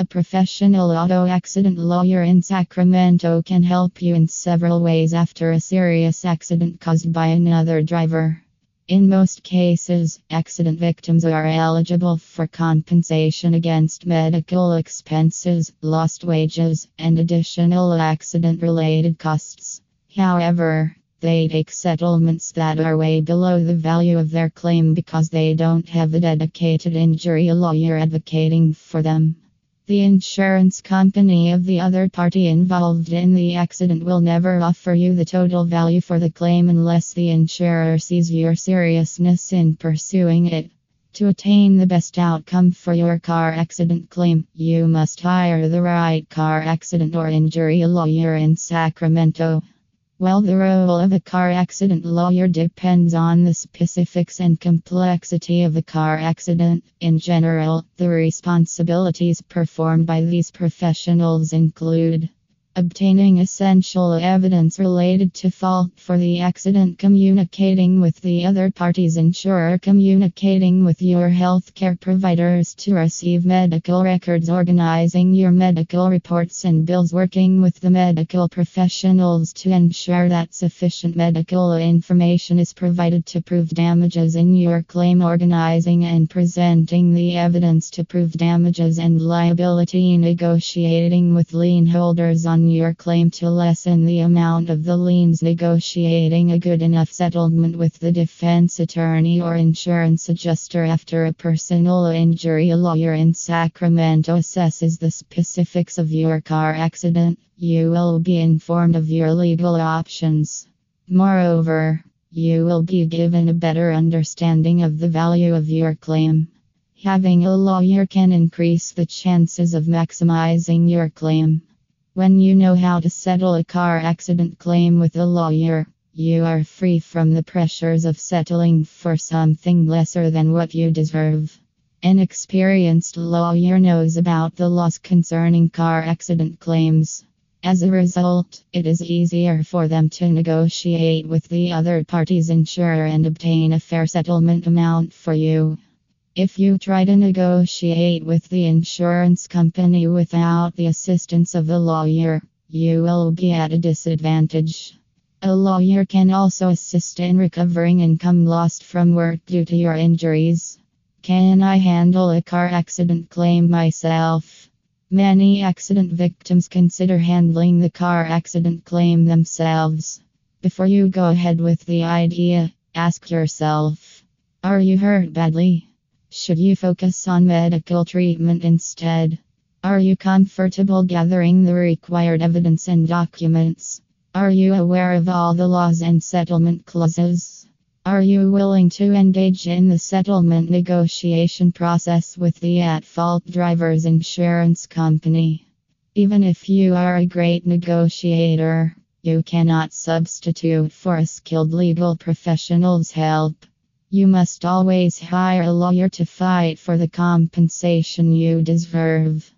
A professional auto accident lawyer in Sacramento can help you in several ways after a serious accident caused by another driver. In most cases, accident victims are eligible for compensation against medical expenses, lost wages, and additional accident related costs. However, they take settlements that are way below the value of their claim because they don't have a dedicated injury lawyer advocating for them. The insurance company of the other party involved in the accident will never offer you the total value for the claim unless the insurer sees your seriousness in pursuing it. To attain the best outcome for your car accident claim, you must hire the right car accident or injury lawyer in Sacramento. Well, the role of a car accident lawyer depends on the specifics and complexity of a car accident. In general, the responsibilities performed by these professionals include Obtaining essential evidence related to fault for the accident, communicating with the other party's insurer, communicating with your healthcare providers to receive medical records, organizing your medical reports and bills, working with the medical professionals to ensure that sufficient medical information is provided to prove damages in your claim, organizing and presenting the evidence to prove damages and liability, negotiating with lien holders on your claim to lessen the amount of the liens, negotiating a good enough settlement with the defense attorney or insurance adjuster after a personal injury. A lawyer in Sacramento assesses the specifics of your car accident. You will be informed of your legal options. Moreover, you will be given a better understanding of the value of your claim. Having a lawyer can increase the chances of maximizing your claim. When you know how to settle a car accident claim with a lawyer, you are free from the pressures of settling for something lesser than what you deserve. An experienced lawyer knows about the laws concerning car accident claims. As a result, it is easier for them to negotiate with the other party's insurer and obtain a fair settlement amount for you. If you try to negotiate with the insurance company without the assistance of a lawyer, you will be at a disadvantage. A lawyer can also assist in recovering income lost from work due to your injuries. Can I handle a car accident claim myself? Many accident victims consider handling the car accident claim themselves. Before you go ahead with the idea, ask yourself Are you hurt badly? Should you focus on medical treatment instead? Are you comfortable gathering the required evidence and documents? Are you aware of all the laws and settlement clauses? Are you willing to engage in the settlement negotiation process with the at fault driver's insurance company? Even if you are a great negotiator, you cannot substitute for a skilled legal professional's help. You must always hire a lawyer to fight for the compensation you deserve.